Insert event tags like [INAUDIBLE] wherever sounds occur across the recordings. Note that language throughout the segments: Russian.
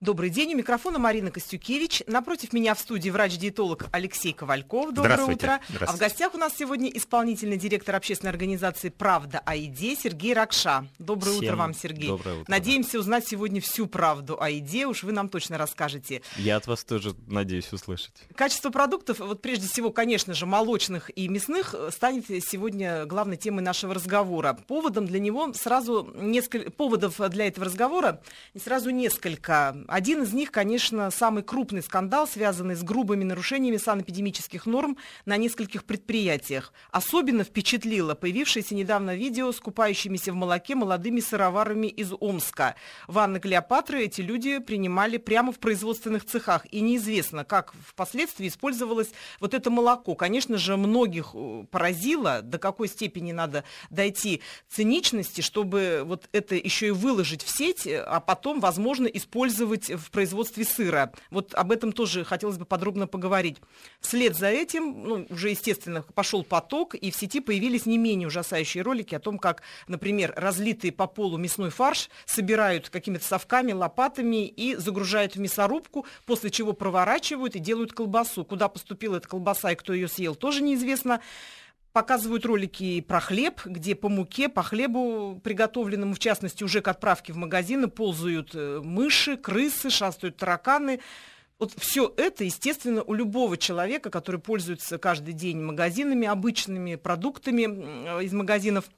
Добрый день. У микрофона Марина Костюкевич. Напротив меня в студии врач-диетолог Алексей Ковальков. Доброе утро. А в гостях у нас сегодня исполнительный директор общественной организации «Правда о еде» Сергей Ракша. Доброе Всем утро вам, Сергей. Доброе утро. Надеемся узнать сегодня всю правду о еде. Уж вы нам точно расскажете. Я от вас тоже надеюсь услышать. Качество продуктов, вот прежде всего, конечно же, молочных и мясных, станет сегодня главной темой нашего разговора. Поводом для него сразу несколько... Поводов для этого разговора сразу несколько один из них, конечно, самый крупный скандал, связанный с грубыми нарушениями санэпидемических норм на нескольких предприятиях. Особенно впечатлило появившееся недавно видео с купающимися в молоке молодыми сыроварами из Омска. Ванны Клеопатры эти люди принимали прямо в производственных цехах. И неизвестно, как впоследствии использовалось вот это молоко. Конечно же, многих э, поразило, до какой степени надо дойти циничности, чтобы вот это еще и выложить в сеть, а потом, возможно, использовать быть в производстве сыра. Вот об этом тоже хотелось бы подробно поговорить. Вслед за этим, ну, уже, естественно, пошел поток, и в сети появились не менее ужасающие ролики о том, как, например, разлитый по полу мясной фарш собирают какими-то совками, лопатами и загружают в мясорубку, после чего проворачивают и делают колбасу. Куда поступила эта колбаса и кто ее съел, тоже неизвестно показывают ролики про хлеб, где по муке, по хлебу, приготовленному, в частности, уже к отправке в магазины, ползают э, мыши, крысы, шастают тараканы. Вот все это, естественно, у любого человека, который пользуется каждый день магазинами, обычными продуктами из магазинов –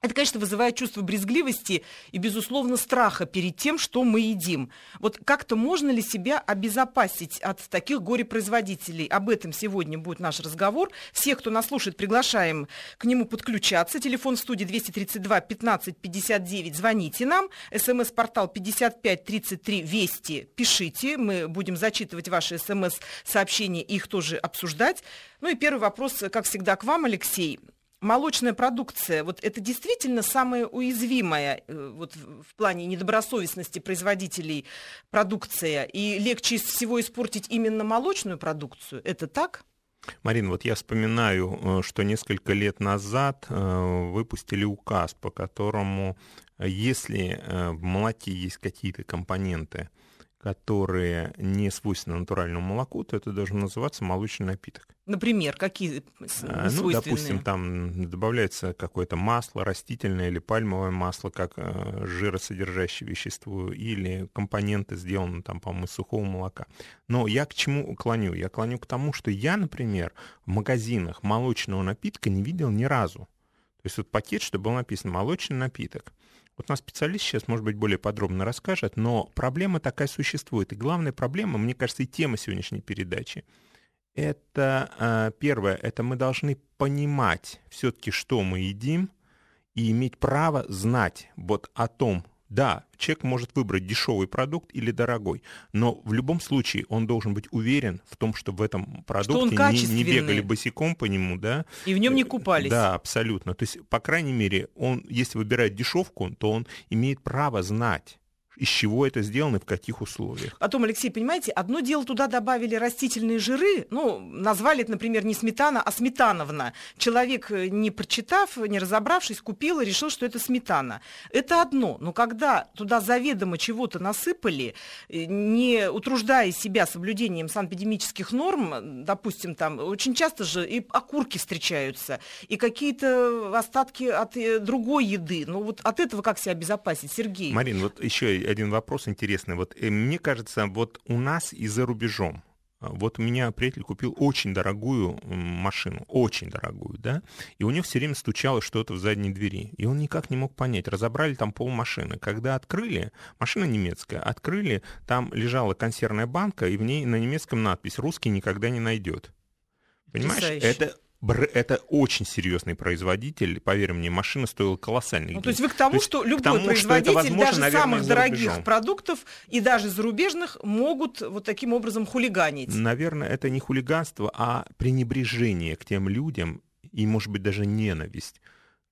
это, конечно, вызывает чувство брезгливости и, безусловно, страха перед тем, что мы едим. Вот как-то можно ли себя обезопасить от таких горе-производителей? Об этом сегодня будет наш разговор. Всех, кто нас слушает, приглашаем к нему подключаться. Телефон в студии 232 15 59. Звоните нам. СМС-портал 55 33 Вести. Пишите. Мы будем зачитывать ваши СМС-сообщения и их тоже обсуждать. Ну и первый вопрос, как всегда, к вам, Алексей молочная продукция, вот это действительно самая уязвимая э, вот в плане недобросовестности производителей продукция, и легче всего испортить именно молочную продукцию, это так? Марин, вот я вспоминаю, э, что несколько лет назад э, выпустили указ, по которому если в молоке есть какие-то компоненты, которые не свойственны натуральному молоку, то это должен называться молочный напиток. Например, какие а, Ну, допустим, там добавляется какое-то масло растительное или пальмовое масло, как э, жиросодержащее вещество, или компоненты сделаны там, по-моему, из сухого молока. Но я к чему клоню? Я клоню к тому, что я, например, в магазинах молочного напитка не видел ни разу. То есть вот пакет, что был написано «молочный напиток». Вот наш специалист сейчас, может быть, более подробно расскажет, но проблема такая существует. И главная проблема, мне кажется, и тема сегодняшней передачи, это а, первое, это мы должны понимать все-таки, что мы едим, и иметь право знать вот о том, да, человек может выбрать дешевый продукт или дорогой, но в любом случае он должен быть уверен в том, что в этом продукте не, не бегали босиком по нему, да. И в нем не купались. Да, абсолютно. То есть, по крайней мере, он, если выбирает дешевку, то он имеет право знать, из чего это сделано и в каких условиях. О том, Алексей, понимаете, одно дело туда добавили растительные жиры, ну, назвали это, например, не сметана, а сметановна. Человек, э, не прочитав, не разобравшись, купил и решил, что это сметана. Это одно. Но когда туда заведомо чего-то насыпали, э, не утруждая себя соблюдением санэпидемических норм, допустим, там очень часто же и окурки встречаются, и какие-то остатки от э, другой еды. Ну вот от этого как себя обезопасить, Сергей? Марин, вот еще один вопрос интересный. Вот э, мне кажется, вот у нас и за рубежом, а, вот у меня приятель купил очень дорогую машину, очень дорогую, да, и у него все время стучало что-то в задней двери, и он никак не мог понять. Разобрали там пол машины. Когда открыли, машина немецкая, открыли, там лежала консервная банка, и в ней на немецком надпись «Русский никогда не найдет». Понимаешь, это это очень серьезный производитель, поверь мне, машина стоила колоссальных ну, То есть вы к тому, то что любой тому, производитель, что возможно, даже наверное, самых дорогих продуктов и даже зарубежных могут вот таким образом хулиганить? Наверное, это не хулиганство, а пренебрежение к тем людям и, может быть, даже ненависть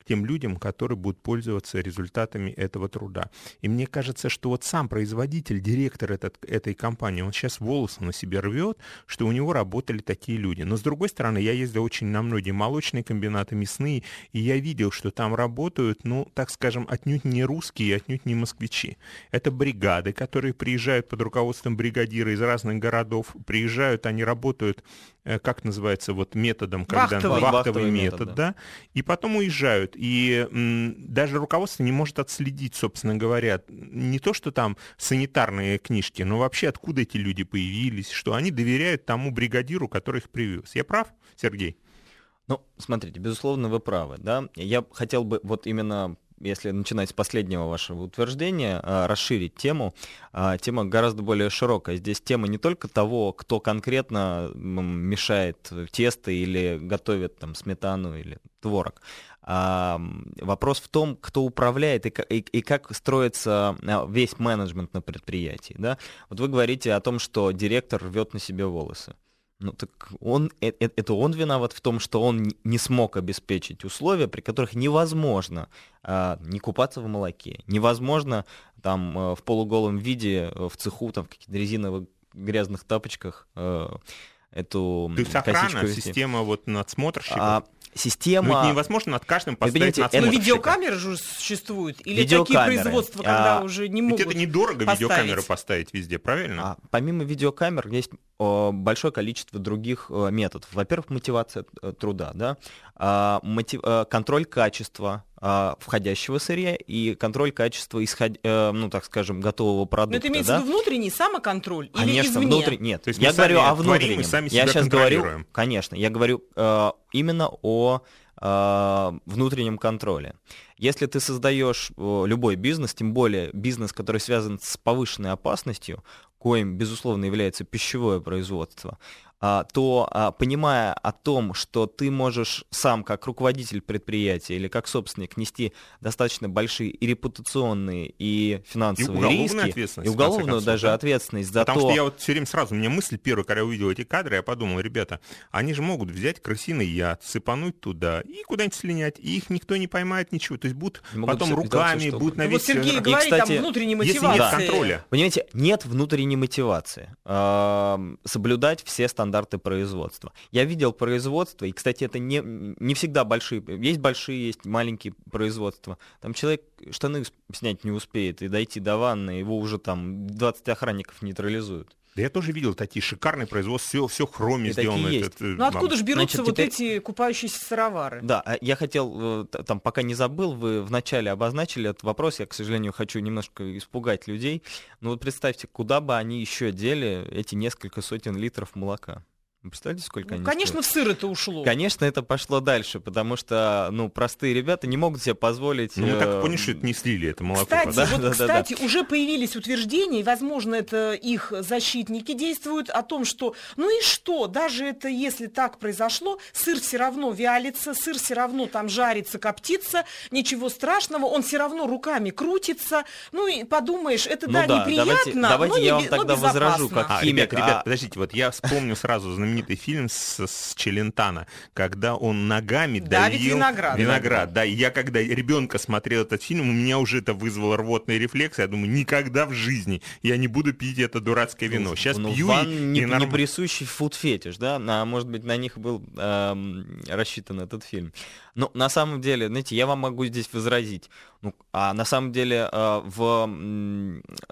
тем людям, которые будут пользоваться результатами этого труда. И мне кажется, что вот сам производитель, директор этот, этой компании, он сейчас волосы на себе рвет, что у него работали такие люди. Но с другой стороны, я ездил очень на многие молочные комбинаты, мясные, и я видел, что там работают, ну, так скажем, отнюдь не русские, отнюдь не москвичи. Это бригады, которые приезжают под руководством бригадира из разных городов, приезжают, они работают Э, как называется, вот методом, когда вахтовый, вахтовый метод, метод да. да, и потом уезжают. И м, даже руководство не может отследить, собственно говоря, не то, что там санитарные книжки, но вообще откуда эти люди появились, что они доверяют тому бригадиру, который их привез. Я прав, Сергей? Ну, смотрите, безусловно, вы правы, да. Я хотел бы вот именно если начинать с последнего вашего утверждения, а, расширить тему. А, тема гораздо более широкая. Здесь тема не только того, кто конкретно мешает тесто или готовит там сметану или творог. А вопрос в том, кто управляет и, и, и как строится весь менеджмент на предприятии. Да? Вот вы говорите о том, что директор рвет на себе волосы. Ну так он, э, э, это он виноват в том, что он не смог обеспечить условия, при которых невозможно а, не купаться в молоке, невозможно там э, в полуголом виде в цеху, там в каких-то резиновых грязных тапочках эту То есть охрана, система вот надсмотрщиков? А, система... Ну, невозможно над каждым поставить надсмотрщика. Ну, видеокамеры же существуют? Или видеокамеры. такие производства, когда а, уже не могут Ведь это недорого поставить. видеокамеры поставить везде, правильно? А, помимо видеокамер есть о, большое количество других о, методов. Во-первых, мотивация э, труда, да? А, мотив, а, контроль качества, а, входящего сырья и контроль качества исход... Э, ну так скажем готового продукта. Но это имеется да? в виду внутренний самоконтроль конечно, или извне? внутренний. Нет, То есть я говорю о внутреннем. Мы сами я сейчас говорю, конечно, я говорю э, именно о э, внутреннем контроле. Если ты создаешь э, любой бизнес, тем более бизнес, который связан с повышенной опасностью, коим, безусловно, является пищевое производство, а, то а, понимая о том, что ты можешь сам как руководитель предприятия или как собственник нести достаточно большие и репутационные, и финансовые и риски, и уголовную концов, даже да? ответственность за Потому то... что я вот все время сразу, у меня мысль первая, когда я увидел эти кадры, я подумал, ребята, они же могут взять крысиный яд, сыпануть туда и куда-нибудь слинять, и их никто не поймает ничего. То есть будут потом руками, будут на весь... Вот Сергей говорит, кстати, там внутренней мотивации. Если нет контроля. Понимаете, нет внутренней мотивации. Соблюдать все стандарты стандарты производства. Я видел производство, и, кстати, это не, не всегда большие, есть большие, есть маленькие производства. Там человек штаны снять не успеет и дойти до ванны, его уже там 20 охранников нейтрализуют. Да я тоже видел такие шикарные производства, все, все хроме и сделано. Есть. Это, ну откуда же берутся Значит, вот теперь... эти купающиеся сыровары? Да, а я хотел, э, там пока не забыл, вы вначале обозначили этот вопрос, я, к сожалению, хочу немножко испугать людей. Но вот представьте, куда бы они еще дели эти несколько сотен литров молока? Вы представляете, сколько ну, они Конечно, стоят? в сыр это ушло. Конечно, это пошло дальше, потому что, ну, простые ребята не могут себе позволить... Ну, мы так поняли, что это не слили, это молоко. Кстати, [LAUGHS] да, вот, да, кстати да, да. уже появились утверждения, и, возможно, это их защитники действуют, о том, что, ну и что, даже это, если так произошло, сыр все равно вялится, сыр все равно там жарится, коптится, ничего страшного, он все равно руками крутится, ну и подумаешь, это, ну, да, да, неприятно, давайте, давайте но, я вам тогда возражу, как а, химик. Ребят, а... ребят, подождите, вот я вспомню сразу знаменитый [LAUGHS] знаменитый фильм с, с Челентано, когда он ногами да, доел виноград. виноград. Да, и я когда ребенка смотрел этот фильм, у меня уже это вызвало рвотный рефлекс. Я думаю, никогда в жизни я не буду пить это дурацкое вино. Сейчас ну, пью и, не, и норм... не присущий фуд-фетиш, да? А может быть, на них был эм, рассчитан этот фильм. Но на самом деле, знаете, я вам могу здесь возразить. Ну, а на самом деле э, в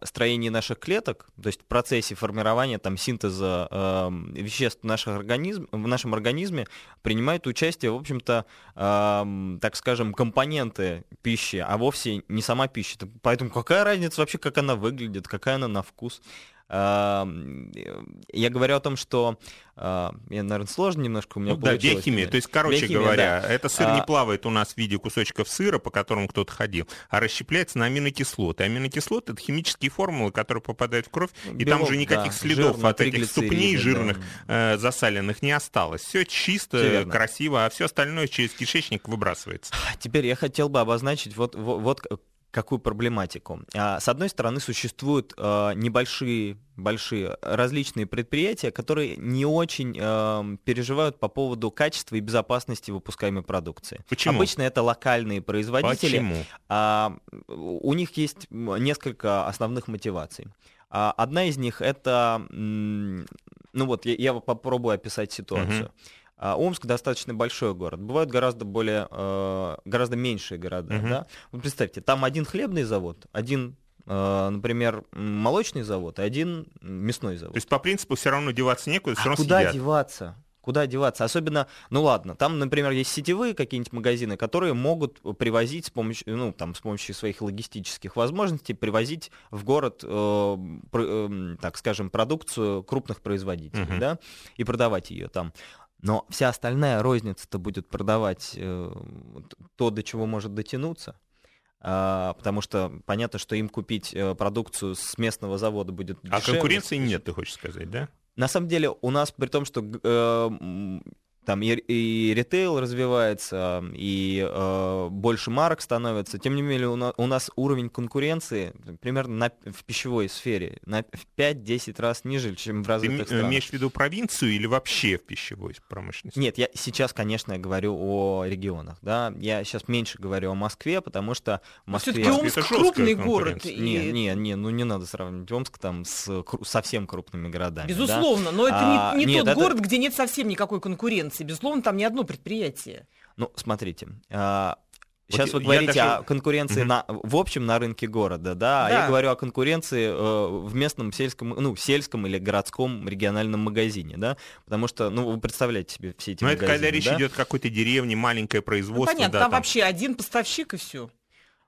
строении наших клеток, то есть в процессе формирования там, синтеза э, веществ наших организм, в нашем организме принимают участие, в общем-то, э, так скажем, компоненты пищи, а вовсе не сама пища. Поэтому какая разница вообще, как она выглядит, какая она на вкус? Я говорю о том, что я, наверное, сложно немножко у меня ну, Да, биохимия. То есть, короче биохимия, говоря, да. это сыр не а плавает у нас в виде кусочков сыра, по которому кто-то ходил, а расщепляется на аминокислоты. Аминокислоты — это химические формулы, которые попадают в кровь, Белок, и там уже никаких да, следов жирно, от этих ступней жирных, да. э, засаленных не осталось. Все чисто, все красиво, а все остальное через кишечник выбрасывается. Теперь я хотел бы обозначить вот, вот, вот какую проблематику? А, с одной стороны, существуют а, небольшие большие различные предприятия, которые не очень э, переживают по поводу качества и безопасности выпускаемой продукции. Почему? Обычно это локальные производители. Почему? А, у них есть несколько основных мотиваций. А, одна из них это, ну вот, я, попробую описать ситуацию. Uh-huh. А Омск достаточно большой город. Бывают гораздо более, э, гораздо меньшие города. Uh-huh. Да? Вот представьте, там один хлебный завод, один э, например, молочный завод, и один мясной завод. То есть по принципу все равно деваться некуда, все а равно куда сидят. деваться? Куда деваться? Особенно, ну ладно, там, например, есть сетевые какие-нибудь магазины, которые могут привозить с помощью, ну, там, с помощью своих логистических возможностей, привозить в город, э, э, так скажем, продукцию крупных производителей, uh-huh. да, и продавать ее там. Но вся остальная розница-то будет продавать э, то, до чего может дотянуться. А, потому что понятно, что им купить э, продукцию с местного завода будет дешевле. А конкуренции нет, ты хочешь сказать, да? На самом деле у нас, при том, что э, там и, и ритейл развивается, и э, больше марок становится. Тем не менее, у, на, у нас уровень конкуренции примерно на, в пищевой сфере на, в 5-10 раз ниже, чем в развитых Ты странах. имеешь в виду провинцию или вообще в пищевой промышленности? Нет, я сейчас, конечно, я говорю о регионах. Да? Я сейчас меньше говорю о Москве, потому что Москве... Все-таки Омск крупный город. И... Не, не, не, ну не надо сравнивать Омск там с совсем крупными городами. Безусловно, да? но это а, не, не нет, тот это... город, где нет совсем никакой конкуренции конкуренции. Безусловно, там не одно предприятие. Ну, смотрите, Сейчас вот вы говорите даже... о конкуренции угу. на, в общем на рынке города, да, а да. я говорю о конкуренции э, в местном сельском, ну, сельском или городском региональном магазине, да, потому что, ну, вы представляете себе все эти Но магазины, это когда речь да? идет о какой-то деревне, маленькое производство. Ну, понятно, да, там, там вообще один поставщик и все.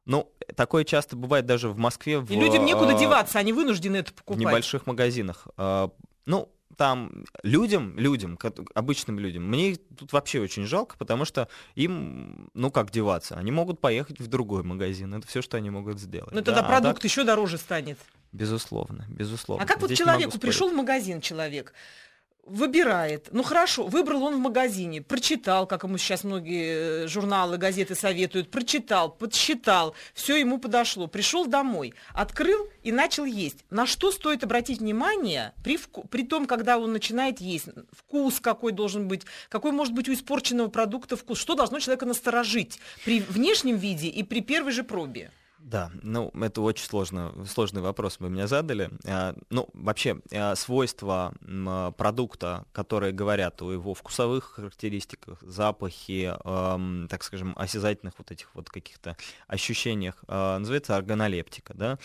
Ну, такое часто бывает даже в Москве. В, и людям некуда э, деваться, они вынуждены это покупать. В небольших магазинах. Э, ну, там людям, людям, обычным людям, мне их тут вообще очень жалко, потому что им, ну как деваться, они могут поехать в другой магазин, это все, что они могут сделать. Ну тогда да, продукт а так... еще дороже станет. Безусловно, безусловно. А как вот человеку пришел в магазин человек, выбирает. Ну хорошо, выбрал он в магазине, прочитал, как ему сейчас многие э, журналы, газеты советуют, прочитал, подсчитал, все ему подошло, пришел домой, открыл и начал есть. На что стоит обратить внимание при, при том, когда он начинает есть? Вкус какой должен быть, какой может быть у испорченного продукта вкус, что должно человека насторожить при внешнем виде и при первой же пробе? Да, ну это очень сложно, сложный вопрос вы меня задали. А, ну, вообще, а, свойства продукта, которые говорят о его вкусовых характеристиках, запахе, так скажем, осязательных вот этих вот каких-то ощущениях, называется органолептика, да.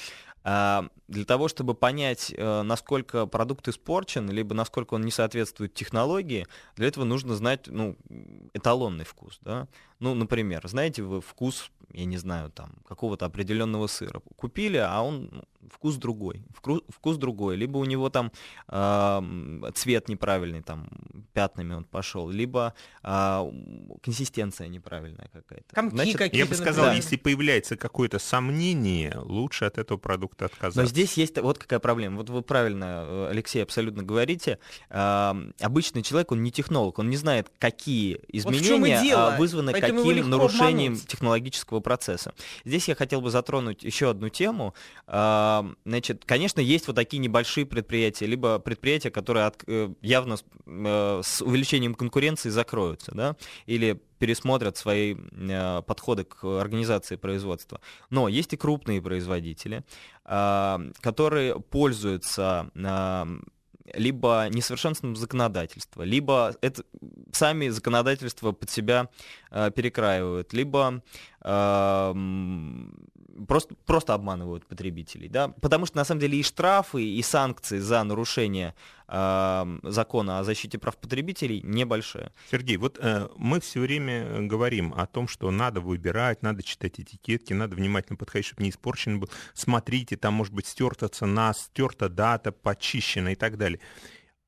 Для того, чтобы понять, э, насколько продукт испорчен, либо насколько он не соответствует технологии, для этого нужно знать ну, эталонный вкус. Да? Ну, например, знаете вы вкус я не знаю, там, какого-то определенного сыра. Купили, а он ну, вкус другой. Вкус, вкус другой. Либо у него там э, цвет неправильный, там, пятнами он пошел, либо э, консистенция неправильная какая-то. Комки Значит, какие-то. Я бы сказал, да. если появляется какое-то сомнение, лучше от этого продукта отказаться. Но здесь есть вот какая проблема. Вот вы правильно, э, Алексей, абсолютно говорите. Э, обычный человек, он не технолог, он не знает, какие изменения вот вызваны Поэтому каким нарушением обмануть. технологического процесса. Здесь я хотел бы затронуть еще одну тему. А, значит, конечно, есть вот такие небольшие предприятия, либо предприятия, которые от, э, явно э, с увеличением конкуренции закроются, да, или пересмотрят свои э, подходы к организации производства. Но есть и крупные производители, а, которые пользуются либо несовершенством законодательства, либо это сами законодательства под себя э, перекраивают, либо просто, просто обманывают потребителей. Да? Потому что на самом деле и штрафы, и санкции за нарушение э, закона о защите прав потребителей небольшие. Сергей, вот э, мы все время говорим о том, что надо выбирать, надо читать этикетки, надо внимательно подходить, чтобы не испорчен был. Смотрите, там может быть стерта цена, стерта дата, почищена и так далее.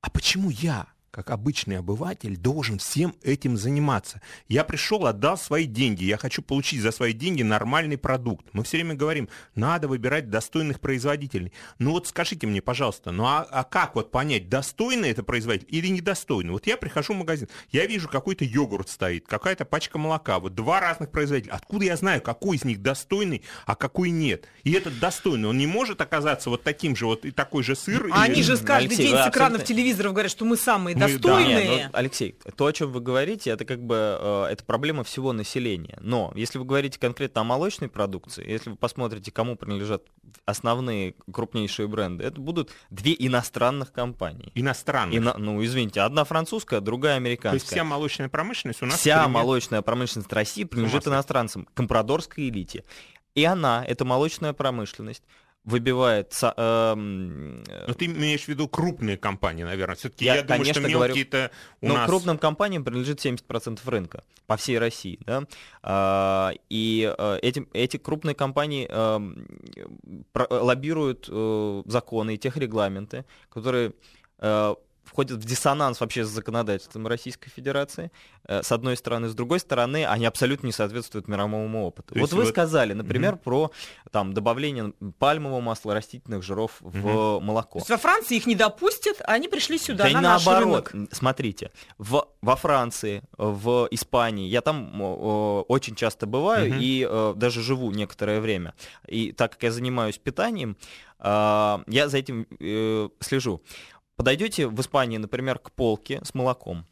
А почему я как обычный обыватель, должен всем этим заниматься. Я пришел, отдал свои деньги, я хочу получить за свои деньги нормальный продукт. Мы все время говорим, надо выбирать достойных производителей. Ну вот скажите мне, пожалуйста, ну а, а как вот понять, достойный это производитель или недостойный? Вот я прихожу в магазин, я вижу, какой-то йогурт стоит, какая-то пачка молока, вот два разных производителя. Откуда я знаю, какой из них достойный, а какой нет? И этот достойный, он не может оказаться вот таким же, вот и такой же сыр. А и... они же каждый Алексей, день с экранов абсолютно... телевизоров говорят, что мы самые достойные. Да. Нет, ну, Алексей, то, о чем вы говорите, это как бы э, это проблема всего населения. Но если вы говорите конкретно о молочной продукции, если вы посмотрите, кому принадлежат основные крупнейшие бренды, это будут две иностранных компании. Иностранных? Ино, ну, извините, одна французская, другая американская. То есть вся молочная промышленность у нас... Вся пример... молочная промышленность России принадлежит иностранцам, компрадорской элите. И она, эта молочная промышленность, выбивает... Э, Но ты имеешь в виду крупные компании, наверное. Все-таки я, я думаю, конечно, что мелкие-то у Но нас... крупным компаниям принадлежит 70% рынка по всей России. Да? А, и э, эти, эти крупные компании э, лоббируют э, законы и техрегламенты, которые входят в диссонанс вообще с законодательством Российской Федерации, э, с одной стороны. С другой стороны, они абсолютно не соответствуют мировому опыту. То вот вы вот... сказали, например, угу. про там, добавление пальмового масла, растительных жиров угу. в молоко. То есть во Франции их не допустят, а они пришли сюда, да на наш наоборот. рынок. Смотрите, в, во Франции, в Испании, я там о, очень часто бываю угу. и о, даже живу некоторое время. И так как я занимаюсь питанием, э, я за этим э, слежу. Подойдете в Испании, например, к полке с молоком.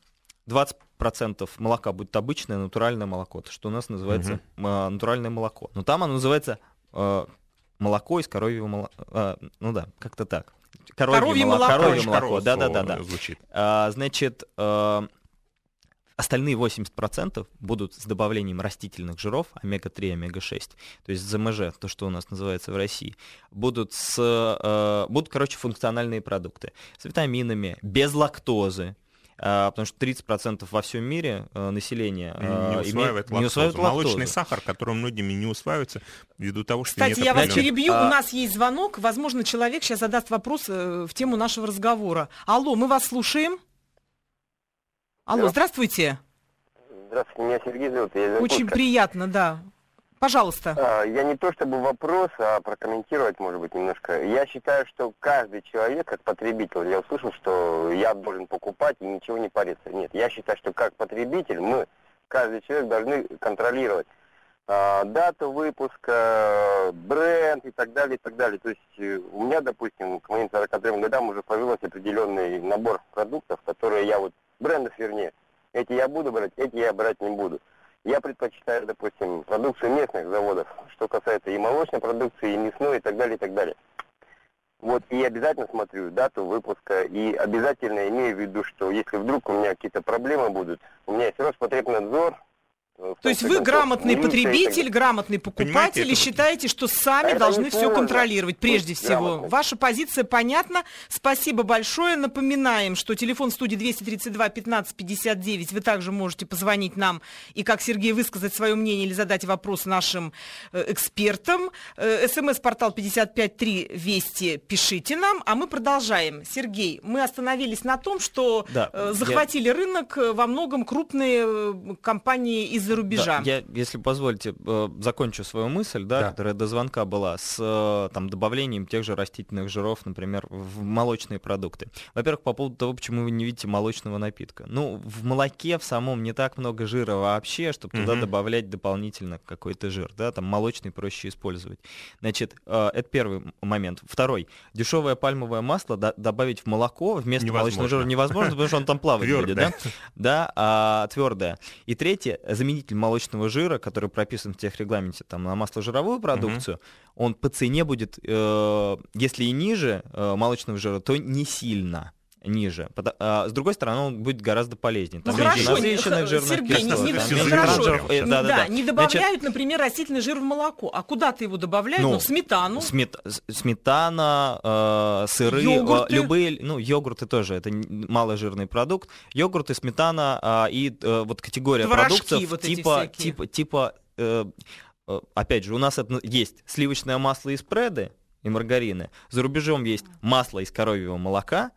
20% молока будет обычное натуральное молоко, то, что у нас называется угу. натуральное молоко. Но там оно называется э, молоко из коровьего молока. Э, ну да, как-то так. Коровье, коровье молоко. Коровье молоко, да-да-да. А, значит, э, Остальные 80% будут с добавлением растительных жиров, омега-3, омега-6, то есть ЗМЖ, то, что у нас называется в России, будут, с, э, будут короче, функциональные продукты с витаминами, без лактозы, Uh, потому что 30% во всем мире uh, населения не усваивает, имеет, лактозу. не усваивает лактозу. Молочный сахар, который многими не усваивается ввиду того, что Кстати, я вас перебью, а... у нас есть звонок, возможно, человек сейчас задаст вопрос э, в тему нашего разговора. Алло, мы вас слушаем. Алло, здравствуйте. Здравствуйте, меня Сергей зовут. Я Очень приятно, да. Пожалуйста. А, я не то чтобы вопрос, а прокомментировать, может быть, немножко. Я считаю, что каждый человек, как потребитель, я услышал, что я должен покупать и ничего не париться. Нет, я считаю, что как потребитель мы, каждый человек, должны контролировать а, дату выпуска, бренд и так далее, и так далее. То есть э, у меня, допустим, к моим 43 годам уже появился определенный набор продуктов, которые я вот брендов вернее. Эти я буду брать, эти я брать не буду. Я предпочитаю, допустим, продукцию местных заводов, что касается и молочной продукции, и мясной, и так далее, и так далее. Вот, и обязательно смотрю дату выпуска, и обязательно имею в виду, что если вдруг у меня какие-то проблемы будут, у меня есть Роспотребнадзор, То есть вы грамотный потребитель, грамотный покупатель и считаете, что сами должны все контролировать прежде всего. Ваша позиция понятна. Спасибо большое. Напоминаем, что телефон студии 232 15 59. Вы также можете позвонить нам и, как Сергей, высказать свое мнение или задать вопрос нашим э, экспертам. Э, СМС-портал 553 Вести. Пишите нам, а мы продолжаем. Сергей, мы остановились на том, что да, захватили я... рынок во многом крупные компании из из-за рубежа. Да, я, если позволите, э, закончу свою мысль, да, да. которая до звонка была, с э, там, добавлением тех же растительных жиров, например, в молочные продукты. Во-первых, по поводу того, почему вы не видите молочного напитка. Ну, в молоке в самом не так много жира вообще, чтобы туда угу. добавлять дополнительно какой-то жир. Да, там молочный проще использовать. Значит, э, это первый момент. Второй. Дешевое пальмовое масло добавить в молоко вместо невозможно. молочного жира невозможно, потому что он там плавать будет, да? Да, а, твердое. И третье, заменить заменитель молочного жира, который прописан в техрегламенте там, на масложировую продукцию, угу. он по цене будет, э, если и ниже э, молочного жира, то не сильно ниже. А, с другой стороны, он будет гораздо полезнее. Там ну, хорошо, насыщенных жирных Сергей, кислот, не, не, хорошо. Э, да, да, да. не добавляют, Значит, например, растительный жир в молоко. А куда ты его добавляют? Ну, ну сметану. Смет, сметана, э, сыры, йогурты. Э, любые, ну, йогурты тоже, это маложирный продукт. Йогурты, сметана э, и э, вот категория Творожки продуктов вот типа, типа, типа, э, э, опять же, у нас это, есть сливочное масло из преды и маргарины. За рубежом есть масло из коровьего молока,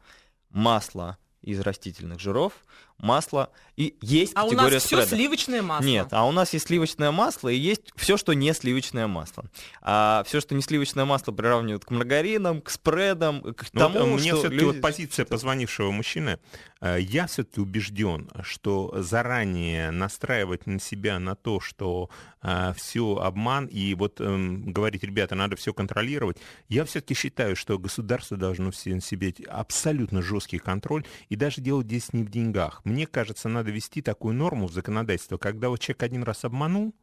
масло из растительных жиров, масло и есть а категория у нас спреда. все сливочное масло. Нет, а у нас есть сливочное масло и есть все, что не сливочное масло. А все, что не сливочное масло, приравнивают к маргаринам, к спредам, к Но тому, вот, э, мне что все-таки люди... вот позиция позвонившего мужчины, э, я все-таки убежден, что заранее настраивать на себя на то, что э, все обман и вот э, говорить, ребята, надо все контролировать, я все-таки считаю, что государство должно все себе абсолютно жесткий контроль и даже делать здесь не в деньгах. Мне кажется, надо вести такую норму в законодательство, когда вот человек один раз обманул,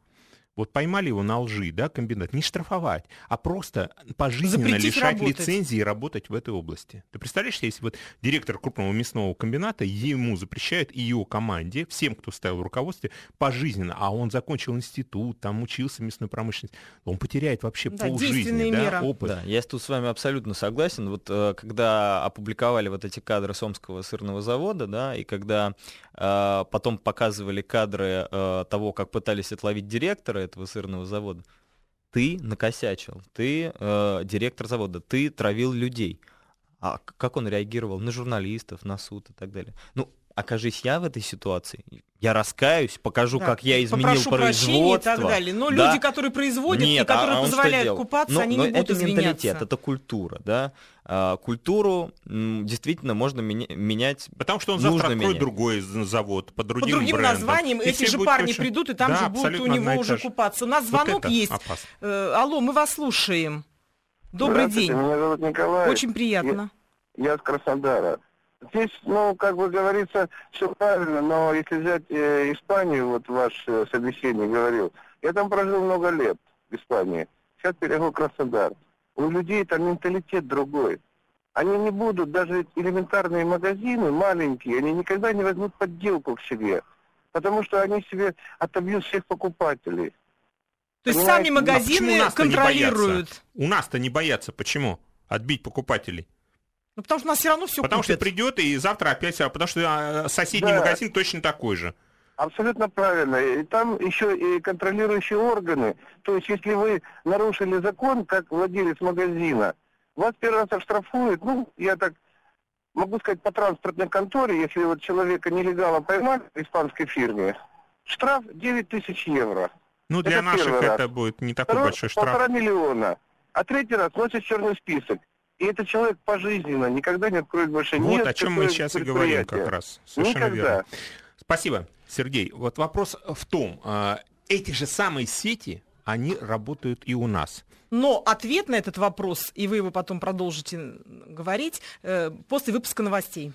вот поймали его на лжи, да, комбинат, не штрафовать, а просто пожизненно Запретить лишать работать. лицензии и работать в этой области. Ты представляешь, если вот директор крупного мясного комбината, ему запрещает и его команде, всем, кто стоял в руководстве, пожизненно, а он закончил институт, там учился в мясной промышленности, он потеряет вообще Да, полжизни, да, меры. опыт. Да, я тут с вами абсолютно согласен. Вот э, когда опубликовали вот эти кадры Сомского сырного завода, да, и когда э, потом показывали кадры э, того, как пытались отловить директора этого сырного завода, ты накосячил, ты э, директор завода, ты травил людей. А как он реагировал на журналистов, на суд и так далее? Ну, окажись я в этой ситуации, я раскаюсь, покажу, Да, как я изменил попрошу прощения и производство. так далее. Но Да. люди, которые производят Нет, и которые а- а он что позволяют делал? купаться, Ну, они но не будут это менталитет, это культура, да. А, культуру м, действительно можно меня- менять. Потому что он Нужно завтра откроет менять. другой завод под По другим, другим брендом. названиям И эти же парни очень- придут, и там Да, же будут у него уже же. купаться. У нас Вот звонок это есть. опасно. Э, алло, мы вас слушаем. Добрый день. Меня зовут Николай. Очень приятно. Я с Краснодара. Здесь, ну, как бы говорится, все правильно, но если взять э, Испанию, вот ваш э, собеседник говорил, я там прожил много лет в Испании. Сейчас переехал в Краснодар. У людей там менталитет другой. Они не будут, даже элементарные магазины маленькие, они никогда не возьмут подделку к себе. Потому что они себе отобьют всех покупателей. То есть Понимаете, сами А магазины не контролируют. боятся? У нас-то не боятся. Почему? Отбить покупателей. Ну, потому что у нас все равно все потому что купят. придет и завтра опять... Потому что а, соседний Да. магазин точно такой же. Абсолютно правильно. И там еще и контролирующие органы. То есть, если вы нарушили закон, как владелец магазина, вас первый раз оштрафуют, ну, я так могу сказать, по транспортной конторе, если вот человека нелегала поймали в испанской фирме, штраф 9 тысяч евро. Ну, для Это наших первый раз. это будет не такой Второй большой штраф. полтора миллиона. А третий раз носит черный список. И этот человек пожизненно никогда не откроет больше ни Вот о чем мы сейчас и говорим как раз. Совершенно Никогда. верно. Спасибо, Сергей. Вот вопрос в том, а, эти же самые сети, они работают и у нас. Но ответ на этот вопрос, и вы его потом продолжите говорить, э, после выпуска новостей.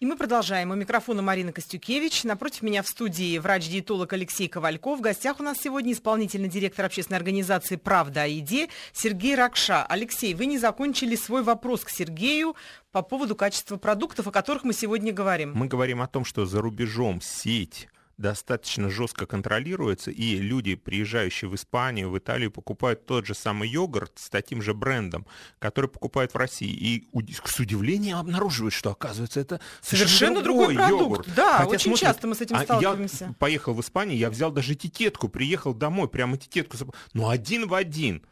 И мы продолжаем. У микрофона Марина Костюкевич. Напротив меня в студии врач-диетолог Алексей Ковальков. В гостях у нас сегодня исполнительный директор общественной организации «Правда о еде» Сергей Ракша. Алексей, вы не закончили свой вопрос к Сергею по поводу качества продуктов, о которых мы сегодня говорим. Мы говорим о том, что за рубежом сеть достаточно жестко контролируется, и люди, приезжающие в Испанию, в Италию, покупают тот же самый йогурт с таким же брендом, который покупают в России. И с удивлением обнаруживают, что, оказывается, это Совершенно другой продукт. йогурт. Да, очень часто мы с этим а сталкиваемся. Я поехал в Испанию, я взял даже этикетку, приехал домой, прям этикетку, ну один в один.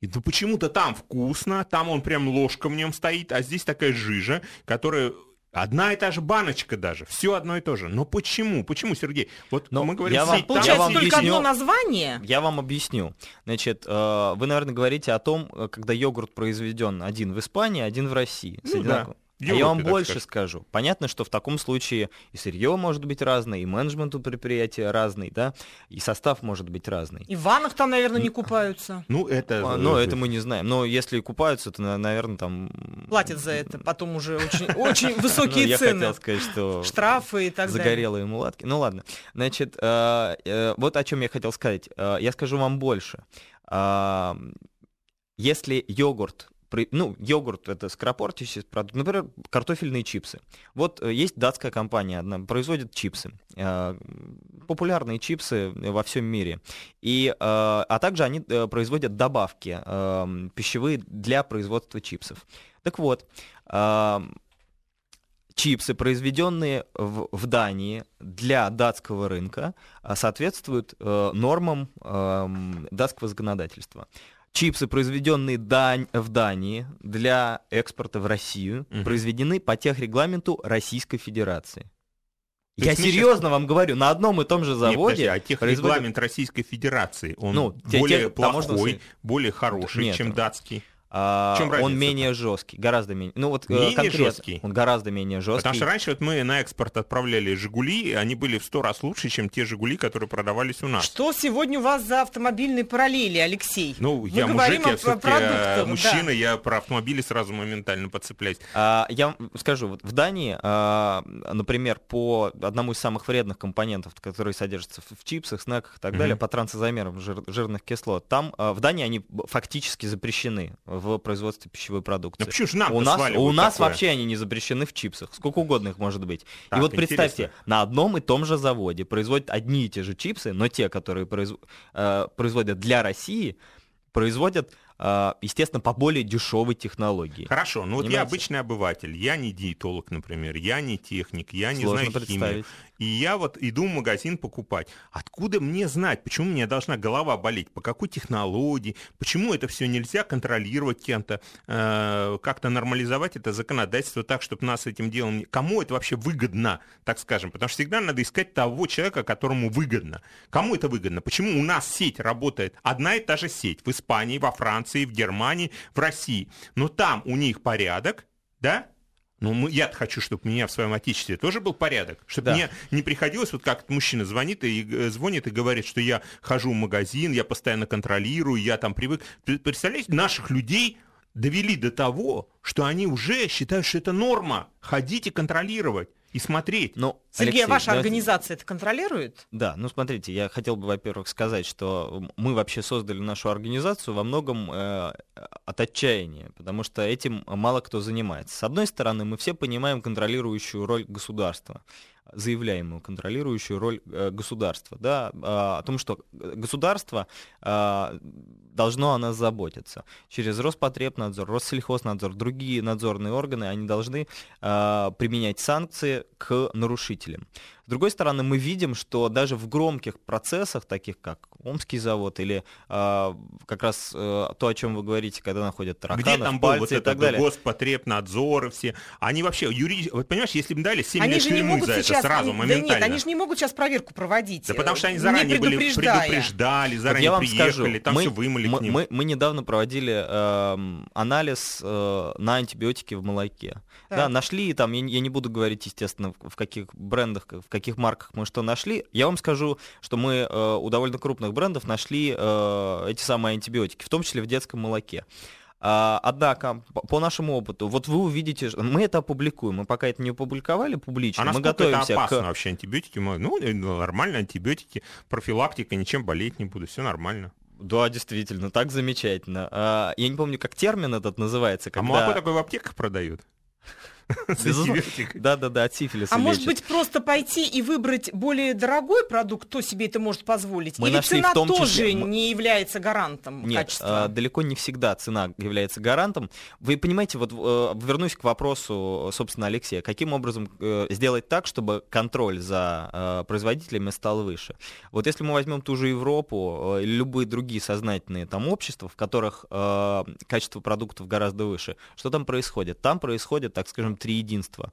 И ну почему-то там вкусно, там он прям ложка в нем стоит, а здесь такая жижа, которая одна и та же баночка даже, все одно и то же. Но почему? Почему, Сергей? Вот Но мы говорим, я вам- сеть там, Получается я вам только объясню. одно название. Я вам объясню. Значит, э, вы, наверное, говорите о том, э, когда йогурт произведен один в Испании, один в России. Ну да. Одинаковым. А я вам больше скажу. Понятно, что в таком случае и сырье может быть разное, и менеджмент у предприятия разный, да, и состав может быть разный. И в ваннах там, наверное, не купаются. Ну, это... А, Но это мы не знаем. Но если купаются, то, на- наверное, там... Платят за это. Потом уже очень, очень [LAUGHS] Ну, высокие я цены. хотел сказать, что... Штрафы и так далее. Загорелые мулатки. Ну ладно. Значит, э, э, вот о чем я хотел сказать. Э, Я скажу вам больше. Если йогурт ну, йогурт это скоропортящийся продукт, например, картофельные чипсы. Вот э, есть датская компания, одна производит чипсы, э, популярные чипсы во всем мире. И, э, а также они производят добавки пищевые для производства чипсов. Так вот, чипсы, произведенные в, Дании для датского рынка, соответствуют нормам эм, датского законодательства. Чипсы, произведенные Дань, в Дании для экспорта в Россию, угу. произведены по техрегламенту Российской Федерации. То Я серьезно сейчас... вам говорю, на одном и том же заводе... Нет, подожди, а техрегламент производят... Российской Федерации, он ну, более тех, плохой, более хороший, Нет, чем датский? А, он менее жесткий, гораздо менее. Ну вот э, менее жесткий. Он гораздо менее жесткий. Потому что раньше вот мы на экспорт отправляли Жигули, и они были в сто раз лучше, чем те Жигули, которые продавались у нас. Что сегодня у вас за автомобильные параллели, Алексей? Ну, Мы я мужик, я все-таки э, мужчина, да. я про автомобили сразу моментально подцепляюсь. А, я вам скажу, вот в Дании, а, например, по одному из самых вредных компонентов, которые содержатся в чипсах, снеках и так далее, по трансозамерам жир, жирных кислот, там а, в Дании они фактически запрещены в производстве пищевой продукции. Ну почему же нам у нас, у нас такое? вообще они не запрещены в чипсах. Сколько угодно их может быть. Так, и вот интересно. представьте, на одном и том же заводе производят одни и те же чипсы, но те, которые произ... э, производят для России, производят э, естественно, по более дешевой технологии. Хорошо, ну вот я обычный обыватель, я не диетолог, например, я не техник, я не Сложно знаю химию. И я вот иду в магазин покупать. Откуда мне знать, почему у меня должна голова болеть, по какой технологии, почему это все нельзя контролировать кем-то, э, как-то нормализовать это законодательство так, чтобы нас этим делом... Кому это вообще выгодно, так скажем? Потому что всегда надо искать того человека, которому выгодно. Кому это выгодно? Почему у нас сеть работает, одна и та же сеть в Испании, во Франции, в Германии, в России, но там у них порядок, да, ну, я хочу, чтобы у меня в своем отечестве тоже был порядок, чтобы да. мне не приходилось, вот как мужчина звонит и э, звонит и говорит, что я хожу в магазин, я постоянно контролирую, я там привык. Представляете, наших людей довели до того, что они уже считают, что это норма, ходить и контролировать и смотреть. Ну, Сергей, Алексей, ваша давайте... организация это контролирует? Да, ну смотрите, я хотел бы, во-первых, сказать, что мы вообще создали нашу организацию во многом э, от отчаяния, потому что этим мало кто занимается. С одной стороны, мы все понимаем контролирующую роль государства заявляемую контролирующую роль э, государства, да, а, о том, что государство а, должно о нас заботиться. Через Роспотребнадзор, Россельхознадзор, другие надзорные органы, они должны а, применять санкции к нарушителям. С другой стороны, мы видим, что даже в громких процессах, таких как Омский завод или э, как раз э, то, о чем вы говорите, когда находят тараканов, Где там был вот и так далее. Госпотребнадзоры все, они вообще, юри... вот понимаешь, если бы дали 7 они лет тюрьмы за сейчас... это сразу, моментально. Да нет, они же не могут сейчас проверку проводить. Да потому что они заранее были предупреждали, заранее вот приехали, скажу, там мы, все вымыли мы, мы, мы недавно проводили э, анализ э, на антибиотики в молоке. Да, нашли там, я, я не буду говорить, естественно, в, в каких брендах, в каких марках мы что нашли. Я вам скажу, что мы э, у довольно крупных брендов нашли э, эти самые антибиотики, в том числе в детском молоке. А, однако, по нашему опыту, вот вы увидите, мы это опубликуем, мы пока это не опубликовали публично, а мы готовимся это опасно к... вообще антибиотики? Ну, э, нормально антибиотики, профилактика, ничем болеть не буду, все нормально. Да, действительно, так замечательно. А, я не помню, как термин этот называется. Когда... А молоко такое в аптеках продают? Да, да, да, от сифилиса. А может быть, просто пойти и выбрать более дорогой продукт, кто себе это может позволить? Или цена тоже не является гарантом качества? А, далеко не всегда цена является гарантом. Вы понимаете, вот э, вернусь к вопросу, собственно, Алексея, каким образом э, сделать так, чтобы контроль за э, производителями стал выше? Вот если мы возьмем ту же Европу или любые другие сознательные там общества, в которых качество продуктов гораздо выше, что там происходит? Там происходит, так скажем, три единства.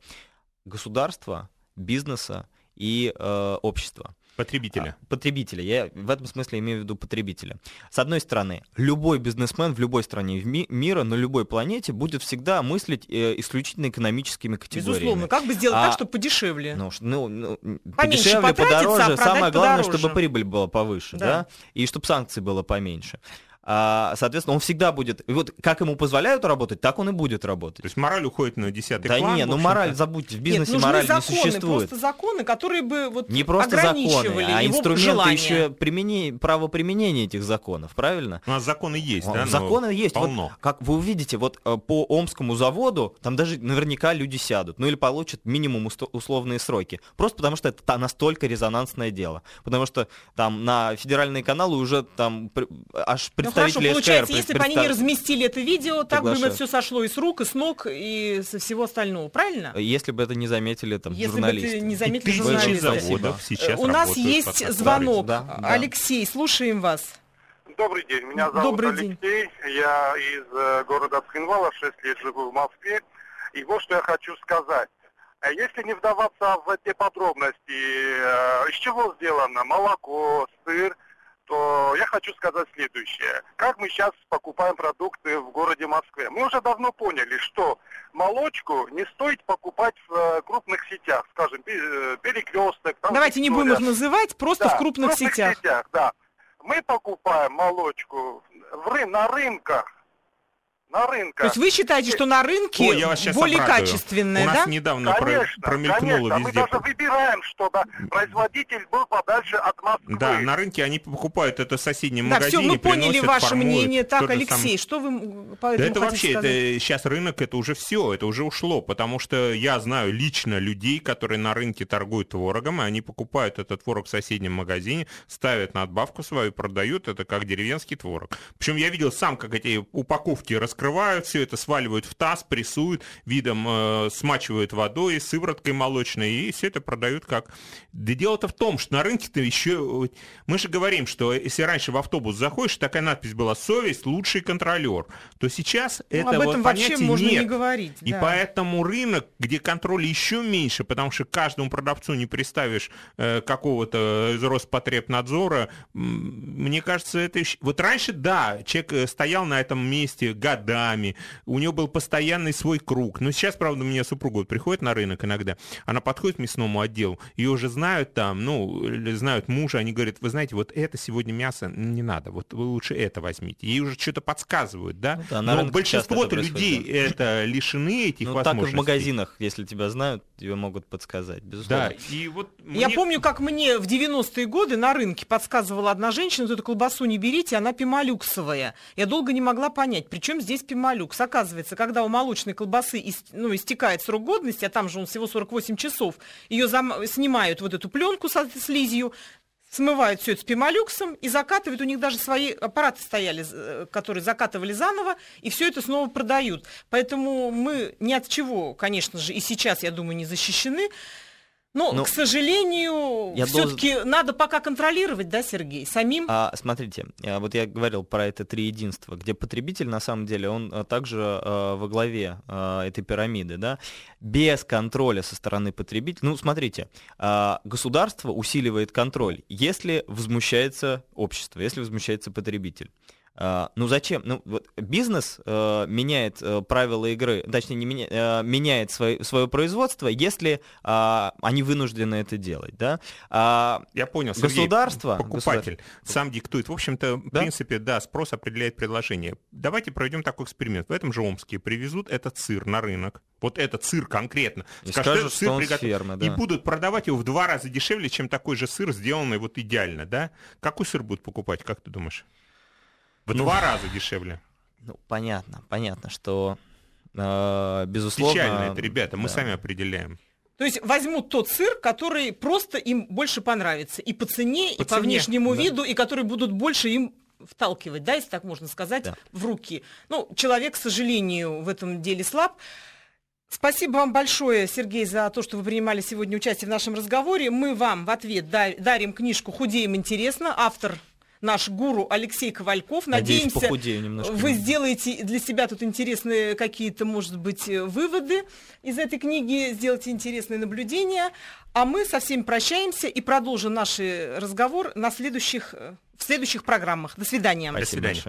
Государства, бизнеса и э, общества. Потребителя. А, потребителя. Я в этом смысле имею в виду потребителя. С одной стороны, любой бизнесмен в любой стране в ми- мира, на любой планете будет всегда мыслить э, исключительно экономическими категориями. Безусловно. Как бы сделать а, так, чтобы подешевле? Ну, ну, ну подешевле, а подороже. Самое главное, подороже. чтобы прибыль была повыше, да. да? И чтобы санкций было поменьше а, соответственно, он всегда будет... И вот как ему позволяют работать, так он и будет работать. То есть мораль уходит на десятый да план? Да нет, ну мораль, забудьте, в бизнесе Нет, мораль законы, не существует. просто законы, которые бы вот Не просто законы, а инструменты желания. еще применения, право применения этих законов, правильно? У нас законы есть, да? Законы есть. Полно. Вот, как вы увидите, вот э, по Омскому заводу, там даже наверняка люди сядут, ну или получат минимум условные сроки. Просто потому что это настолько резонансное дело. Потому что там на федеральные каналы уже там аж представители ну, хорошо, получается, если бы они не разместили это видео, так бы все сошло и с рук, и с ног, и со всего остального, правильно? Если бы это не заметили там если журналисты. Если бы это не заметили журналисты. заводов сейчас У нас есть звонок. Да, Алексей, слушаем вас. Добрый день, меня зовут Добрый Алексей, день. я из э, города Цхинвала, 6 лет живу в Москве. И вот что я хочу сказать. Э, Если не вдаваться в эти подробности, э, из чего сделано молоко, сыр, то я хочу сказать следующее. Как мы сейчас покупаем продукты в городе Москве? Мы уже давно поняли, что молочку не стоит покупать в э, крупных сетях, скажем, э, Перекресток. там Давайте не будем их называть, просто Да, в крупных сетях. да. Мы покупаем молочку в на рынках. На рынках. То есть вы считаете, что на рынке Ой, я вас более обрадую. качественное, У нас да? недавно про- Конечно, промелькнуло конечно. Мы везде. даже выбираем, чтобы производитель был подальше от Москвы. Да, на рынке они покупают это в соседнем Да, все, магазине, мы поняли ваше формуют. мнение. Так, Алексей, что вы по Да этому это хотите вообще, сказать? это сейчас рынок, это уже все, это уже ушло, потому что я знаю лично людей, которые на рынке торгуют творогом, и они покупают этот творог в соседнем магазине, ставят надбавку свою, продают это как деревенский творог. Причем я видел сам, как эти упаковки раскрывают, все это сваливают в таз, прессуют, видом э, смачивают водой, сывороткой молочной, и все это продают как... Да дело-то в том, что на рынке-то еще... Мы же говорим, что если раньше в автобус заходишь, такая надпись была «Совесть – лучший контролер», то сейчас Ну, это об этом вообще понятия можно нет. не говорить. И да. поэтому рынок, где контроль еще меньше, потому что каждому продавцу не представишь э, какого-то из Роспотребнадзора, мне кажется, это еще... Вот раньше, да, человек э, стоял на этом месте годами, у него был постоянный свой круг. Но сейчас, правда, у меня супруга вот приходит на рынок иногда, она подходит к мясному отделу, ее уже знают там, ну, знают мужа, они говорят, вы знаете, вот это сегодня мясо не надо, вот вы лучше это возьмите. Ей уже что-то подсказывают, да? Ну да, Но большинство это людей это лишены этих Ну, так и в возможностей. магазинах, если тебя знают, тебе могут подсказать, безусловно. Да, и вот Я мне- помню, как мне в 90-е годы на рынке подсказывала одна женщина, вот эту колбасу не берите, она пемолюксовая. Я долго не могла понять, при чем здесь пемолюкс. Оказывается, когда у молочной колбасы ис- ну, истекает срок годности, а там же он всего 48 часов, ее снимают вот эту пленку со слизью, смывают все это с пемолюксом и закатывают. У них даже свои аппараты стояли, э, которые закатывали заново, и все это снова продают. Поэтому мы ни от чего, конечно же, и сейчас, я думаю, не защищены. Но, Ну, к сожалению, все-таки надо пока контролировать, да, Сергей, самим. А, смотрите, а, вот я говорил про это три единства, где потребитель, на самом деле, он а, также а, во главе а, этой пирамиды, да, без контроля со стороны потребителя. Ну, смотрите, а, государство усиливает контроль, если возмущается общество, если возмущается потребитель. А, ну зачем? Ну вот бизнес э, меняет э, правила игры, точнее не меня, э, меняет свое, свое производство, если а, они вынуждены это делать, да? А, Я понял, Сергей, Государство- покупатель сам диктует. В общем-то, в Да. принципе, да, спрос определяет предложение. Давайте проведем такой эксперимент. В этом же Омске привезут этот сыр на рынок. Вот этот сыр конкретно. И Скажут, что он с приготов- фермы, И да. будут продавать его в два раза дешевле, чем такой же сыр, сделанный вот идеально, да? Какой сыр будут покупать, как ты думаешь? В Ну, два раза дешевле. Ну, понятно, понятно, что, э, безусловно... Печально это, ребята, мы да. сами определяем. То есть возьмут тот сыр, который просто им больше понравится. И по цене, По и по цене, внешнему да. виду, и которые будут больше им вталкивать, да, если так можно сказать, Да. в руки. Ну, человек, к сожалению, в этом деле слаб. Спасибо вам большое, Сергей, за то, что вы принимали сегодня участие в нашем разговоре. Мы вам в ответ да- дарим книжку «Худеем интересно». Автор наш гуру Алексей Ковальков. Надеюсь, Надеемся, немножко. вы сделаете для себя тут интересные какие-то, может быть, э, выводы из этой книги, сделайте интересные наблюдения. А мы со всеми прощаемся и продолжим наш э, разговор на следующих, э, в следующих программах. До свидания. До свидания.